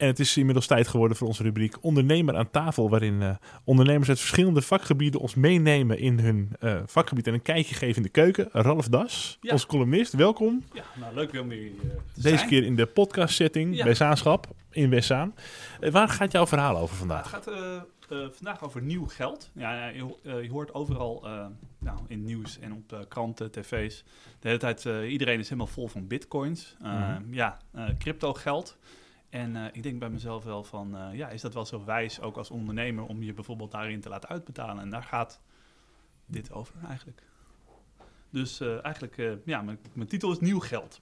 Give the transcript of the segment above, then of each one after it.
En het is inmiddels tijd geworden voor onze rubriek Ondernemer aan tafel, waarin uh, ondernemers uit verschillende vakgebieden ons meenemen in hun uh, vakgebied en een kijkje geven in de keuken. Ralf Das, ja. onze columnist, welkom. Ja, nou leuk weer om hier uh, te Deze keer in de podcast setting ja. bij Zaanschap in Westzaan. waar gaat jouw verhaal over vandaag? Het gaat vandaag over nieuw geld. Ja, je, je hoort overal nou, in nieuws en op kranten, tv's. De hele tijd, iedereen is helemaal vol van bitcoins. Mm -hmm. Ja, crypto geld. En uh, ik denk bij mezelf wel van, uh, ja, is dat wel zo wijs ook als ondernemer om je bijvoorbeeld daarin te laten uitbetalen? En daar gaat dit over eigenlijk. Dus uh, eigenlijk, ja, mijn, mijn, titel is Nieuw Geld.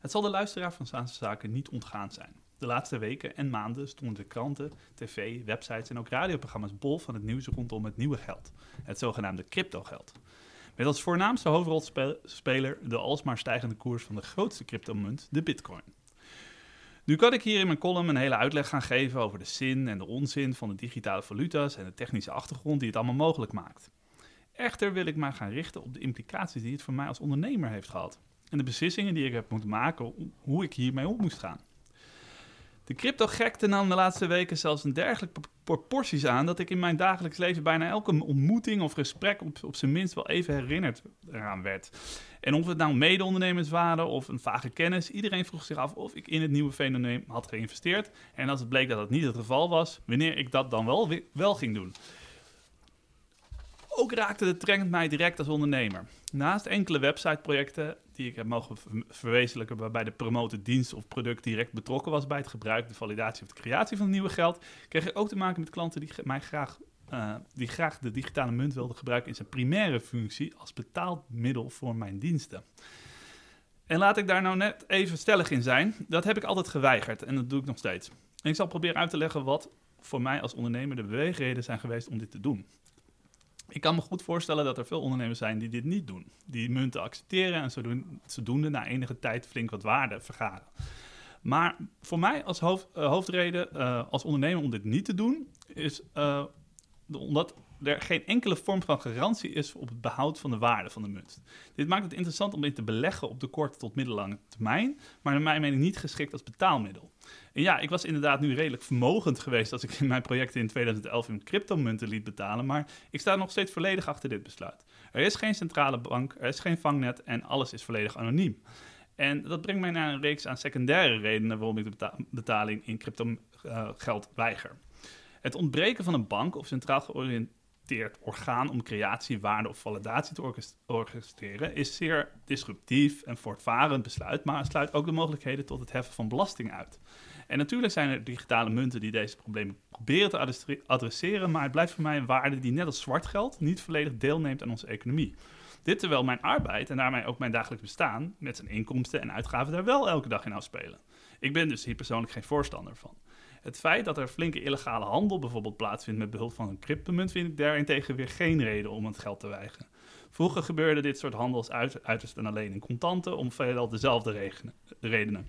Het zal de luisteraar van Zaanse Zaken niet ontgaan zijn. De laatste weken en maanden stonden de kranten, tv, websites en ook radioprogramma's bol van het nieuws rondom het nieuwe geld. Het zogenaamde cryptogeld. Met als voornaamste hoofdrolspeler de alsmaar stijgende koers van de grootste cryptomunt, de bitcoin. Nu kan ik hier in mijn column een hele uitleg gaan geven over de zin en de onzin van de digitale valuta's en de technische achtergrond die het allemaal mogelijk maakt. Echter wil ik mij gaan richten op de implicaties die het voor mij als ondernemer heeft gehad en de beslissingen die ik heb moeten maken hoe ik hiermee om moest gaan. De crypto-gekte nam de laatste weken zelfs een dergelijke proporties aan dat ik in mijn dagelijks leven bijna elke ontmoeting of gesprek op, op zijn minst wel even herinnerd eraan werd. En of het nou mede-ondernemers waren of een vage kennis, iedereen vroeg zich af of ik in het nieuwe fenomeen had geïnvesteerd. En als het bleek dat dat niet het geval was, wanneer ik dat dan wel, wel ging doen. Ook raakte de trend mij direct als ondernemer. Naast enkele websiteprojecten die ik heb mogen verwezenlijken, waarbij de promote dienst of product direct betrokken was bij het gebruik, de validatie of de creatie van nieuwe geld, kreeg ik ook te maken met klanten die mij graag, uh, die graag de digitale munt wilden gebruiken in zijn primaire functie als betaalmiddel voor mijn diensten. En laat ik daar nou net even stellig in zijn. Dat heb ik altijd geweigerd en dat doe ik nog steeds. En ik zal proberen uit te leggen wat voor mij als ondernemer de beweegreden zijn geweest om dit te doen. Ik kan me goed voorstellen dat er veel ondernemers zijn die dit niet doen. Die munten accepteren en zodoende na enige tijd flink wat waarde vergaren. Maar voor mij als uh, hoofdreden uh, als ondernemer om dit niet te doen, is uh, omdat er geen enkele vorm van garantie is op het behoud van de waarde van de munt. Dit maakt het interessant om in te beleggen op de korte tot middellange termijn, maar naar mijn mening niet geschikt als betaalmiddel. En ja, ik was inderdaad nu redelijk vermogend geweest als ik in mijn projecten in 2011 in cryptomunten liet betalen, maar ik sta nog steeds volledig achter dit besluit. Er is geen centrale bank, er is geen vangnet en alles is volledig anoniem. En dat brengt mij naar een reeks aan secundaire redenen waarom ik de betaling in crypto uh, geld weiger. Het ontbreken van een bank of centraal georiënteerd orgaan om creatie, waarde of validatie te orchestreren is zeer disruptief en voortvarend besluit, maar sluit ook de mogelijkheden tot het heffen van belasting uit. En natuurlijk zijn er digitale munten die deze problemen proberen te adresseren, maar het blijft voor mij een waarde die net als zwart geld niet volledig deelneemt aan onze economie. Dit terwijl mijn arbeid en daarmee ook mijn dagelijks bestaan met zijn inkomsten en uitgaven daar wel elke dag in afspelen. Ik ben dus hier persoonlijk geen voorstander van. Het feit dat er flinke illegale handel bijvoorbeeld plaatsvindt met behulp van een cryptomunt, vind ik daarentegen weer geen reden om het geld te weigeren. Vroeger gebeurde dit soort handels uiterst en alleen in contanten om veelal dezelfde redenen.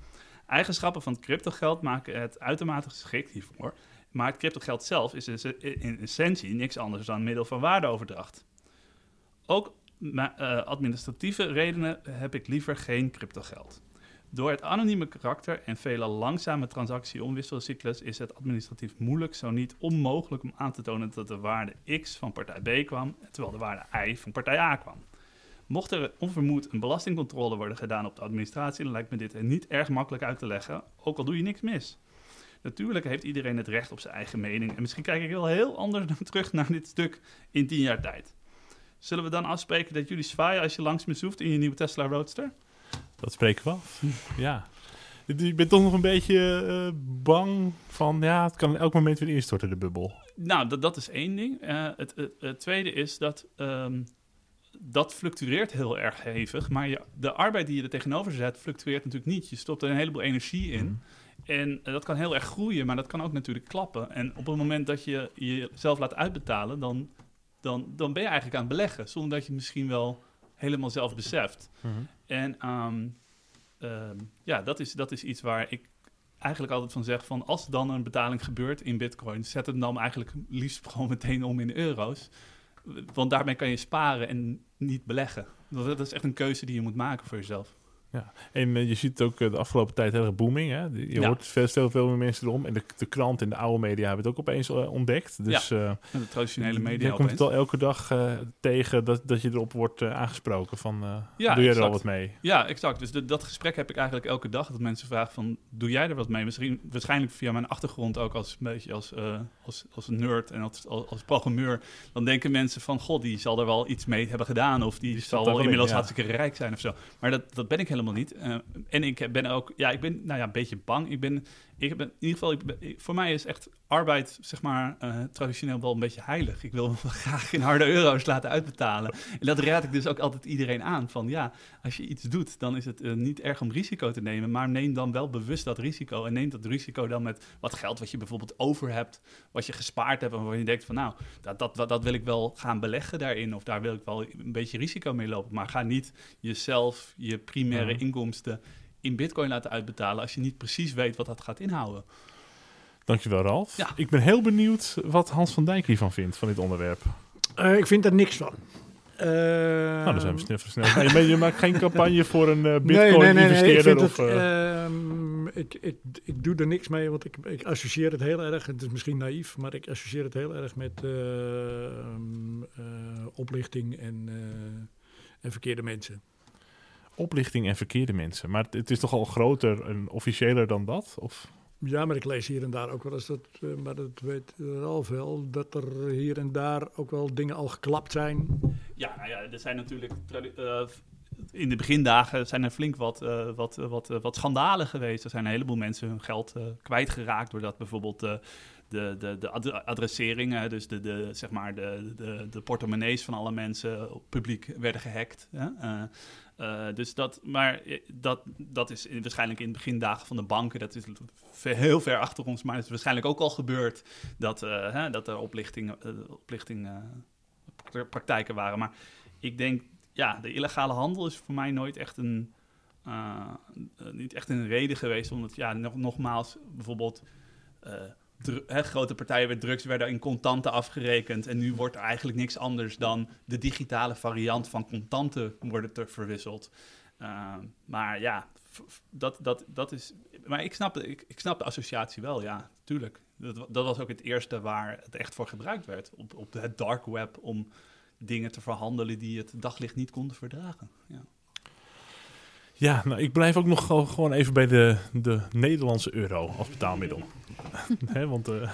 Eigenschappen van cryptogeld maken het uitermate geschikt hiervoor, maar het cryptogeld zelf is in essentie niks anders dan een middel van waardeoverdracht. Ook uh, administratieve redenen heb ik liever geen cryptogeld. Door het anonieme karakter en vele langzame transactie-omwisselcyclus is het administratief moeilijk, zo niet onmogelijk om aan te tonen dat de waarde X van partij B kwam, terwijl de waarde Y van partij A kwam. Mocht er onvermoed een belastingcontrole worden gedaan op de administratie, dan lijkt me dit niet erg makkelijk uit te leggen, ook al doe je niks mis. Natuurlijk heeft iedereen het recht op zijn eigen mening en misschien kijk ik wel heel anders terug naar dit stuk in tien jaar tijd. Zullen we dan afspreken dat jullie zwaaien als je langs me zoeft in je nieuwe Tesla Roadster? Dat spreken we af. ja. Je bent toch nog een beetje uh, bang van, ja, het kan elk moment weer instorten, de bubbel. Nou, dat, dat is één ding. Uh, het, het, het, tweede is dat um, dat fluctueert heel erg hevig. Maar je, de arbeid die je er tegenover zet, fluctueert natuurlijk niet. Je stopt er een heleboel energie in. Mm. En uh, dat kan heel erg groeien, maar dat kan ook natuurlijk klappen. En op het moment dat je jezelf laat uitbetalen, dan, dan, dan ben je eigenlijk aan het beleggen. Zonder dat je misschien wel helemaal zelf beseft. Mm -hmm. En um, um, ja, dat is, dat is iets waar ik eigenlijk altijd van zeg van als dan een betaling gebeurt in bitcoin, zet het dan eigenlijk liefst gewoon meteen om in euro's. Want daarmee kan je sparen en niet beleggen. Dat is echt een keuze die je moet maken voor jezelf. Ja. En uh, je ziet ook uh, de afgelopen tijd heel erg booming. Hè? Je Ja. hoort veel, veel, veel meer mensen erom. En de, de krant en de oude media hebben het ook opeens uh, ontdekt. Dus uh, Met de traditionele media je komt het al elke dag uh, tegen dat, dat je erop wordt uh, aangesproken van Ja, doe je er al wat mee? Ja, exact. Dus de- dat gesprek heb ik eigenlijk elke dag. Dat mensen vragen van, doe jij er wat mee? Misschien, waarschijnlijk via mijn achtergrond ook als, een beetje als, eh, als, als nerd en als, als, als programmeur. Dan denken mensen van, god, die zal er wel iets mee hebben gedaan. Of die, zal wel in, inmiddels ja. hartstikke rijk zijn of zo. Maar dat, dat ben ik helemaal niet. Eh, en ik ben ook, ja, ik ben nou ja, een beetje bang. Ik ben, ik ben in ieder geval, ik ben- ik- voor mij is echt arbeid, zeg maar, eh, traditioneel wel een beetje heilig. Ik wil graag in harde euro's laten uitbetalen. En dat raad ik dus ook altijd iedereen aan. Van ja, als je iets doet, dan is het eh, niet erg om risico te nemen. Maar neem dan wel bewust dat risico. En neem dat risico dan met wat geld wat je bijvoorbeeld over hebt. Wat je gespaard hebt. En waarvan je denkt van nou, dat, dat, dat, dat wil ik wel gaan beleggen daarin. Of daar wil ik wel een beetje risico mee lopen. Maar ga niet jezelf, je primaire inkomsten in bitcoin laten uitbetalen. Als je niet precies weet wat dat gaat inhouden. Dankjewel Ralf. Ja. Ik ben heel benieuwd wat Hans van Dijk hiervan vindt, van dit onderwerp. Eh, ik vind er niks van. Eh, nou, dan zijn we snel, maar je maakt geen campagne voor een eh, Nee, nee, nee, nee. Ik, bitcoin-investeerder? of, het, eh, ehm, ik, ik, ik doe er niks mee, want ik, ik associeer het heel erg. Het is misschien naïef, maar ik associeer het heel erg met eh, ehm, eh, oplichting en, eh, en verkeerde mensen. Oplichting en verkeerde mensen. Maar het, is toch al groter en officiëler dan dat? Of? Ja, maar ik lees hier en daar ook wel eens dat, eh, maar dat weet Ralf wel, dat er hier en daar ook wel dingen al geklapt zijn. Ja, nou ja, er zijn natuurlijk eh, in de begindagen zijn er flink wat, eh, wat, wat, wat schandalen geweest. Er zijn een heleboel mensen hun geld eh, kwijtgeraakt doordat bijvoorbeeld eh, de, de, de ad- adresseringen, dus de, de, zeg maar de, de, de portemonnees van alle mensen publiek werden gehackt. Hè? Eh, eh, dus dat, maar eh, dat, dat is waarschijnlijk in de begindagen van de banken, dat is heel ver achter ons, maar het is waarschijnlijk ook al gebeurd dat, hè, dat er oplichting, oplichting pra- praktijken waren. Maar ik denk, ja, de illegale handel is voor mij nooit echt een, niet echt een reden geweest. Omdat, ja, nog, nogmaals, bijvoorbeeld grote partijen met drugs werden in contanten afgerekend. En nu wordt eigenlijk niks anders dan de digitale variant van contanten worden te verwisseld. Eh, maar ja, dat, dat, dat is. Maar ik snap, ik, ik snap de associatie wel, ja, tuurlijk. Dat, dat was ook het eerste waar het echt voor gebruikt werd. Op, op het dark web om dingen te verhandelen die het daglicht niet konden verdragen. Ja. Ja, nou, ik blijf ook nog gewoon- even bij de, de Nederlandse euro als betaalmiddel. Want eh,